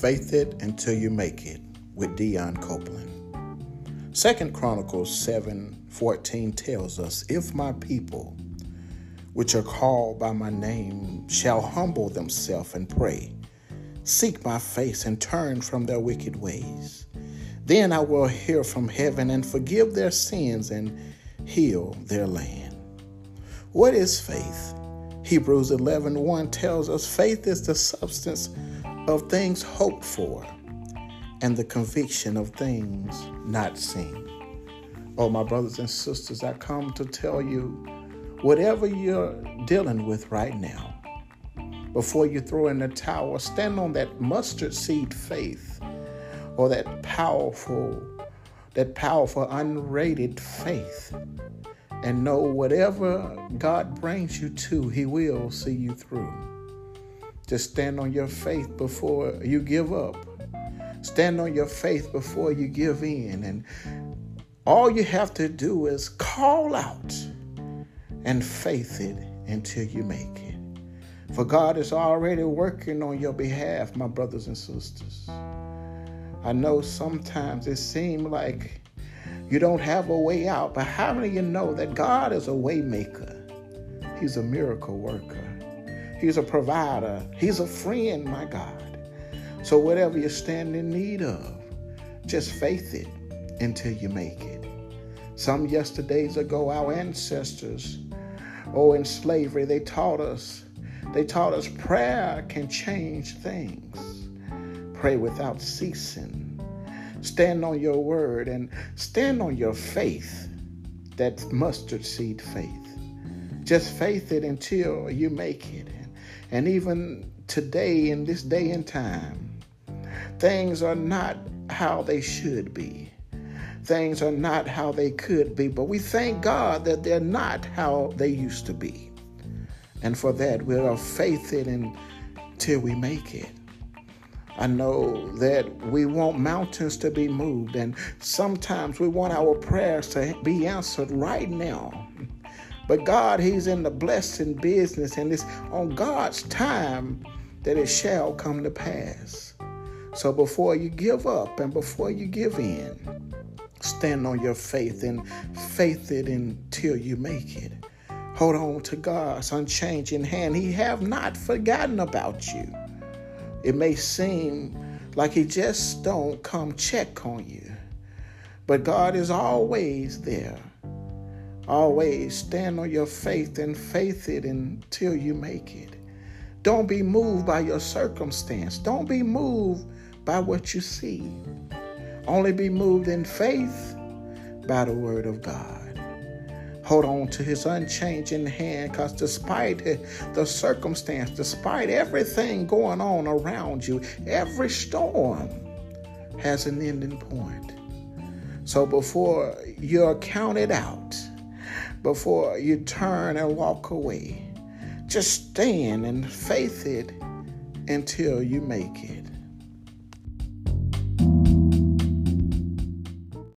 Faith it until you make it with Dion Copeland. Second Chronicles 7 14 tells us, If my people, which are called by my name, shall humble themselves and pray, seek my face and turn from their wicked ways, then I will hear from heaven and forgive their sins and heal their land. What is faith? Hebrews 11 1 tells us faith is the substance of things hoped for and the conviction of things not seen. Oh, my brothers and sisters, I come to tell you whatever you're dealing with right now, before you throw in the towel, stand on that mustard seed faith or that powerful, that powerful unrated faith and know whatever God brings you to, He will see you through. Just stand on your faith before you give up. Stand on your faith before you give in. And all you have to do is call out and faith it until you make it. For God is already working on your behalf, my brothers and sisters. I know sometimes it seems like you don't have a way out, but how many of you know that God is a way maker? He's a miracle worker. He's a provider. He's a friend, my God. So, whatever you stand in need of, just faith it until you make it. Some yesterdays ago, our ancestors, oh, in slavery, they taught us, they taught us prayer can change things. Pray without ceasing. Stand on your word and stand on your faith, that mustard seed faith. Just faith it until you make it. And even today, in this day and time, things are not how they should be. Things are not how they could be, but we thank God that they're not how they used to be. And for that, we'll faith it until we make it. I know that we want mountains to be moved, and sometimes we want our prayers to be answered right now. But God, He's in the blessing business, and it's on God's time that it shall come to pass. So before you give up and before you give in, stand on your faith and faith it until you make it. Hold on to God's unchanging hand. He have not forgotten about you. It may seem like he just don't come check on you, but God is always there Always stand on your faith and faith it until you make it. Don't be moved by your circumstance. Don't be moved by what you see. Only be moved in faith by the word of God. Hold on to his unchanging hand because despite the circumstance, despite everything going on around you, every storm has an ending point. So before you're counted out, before you turn and walk away. Just stand and faith it until you make it.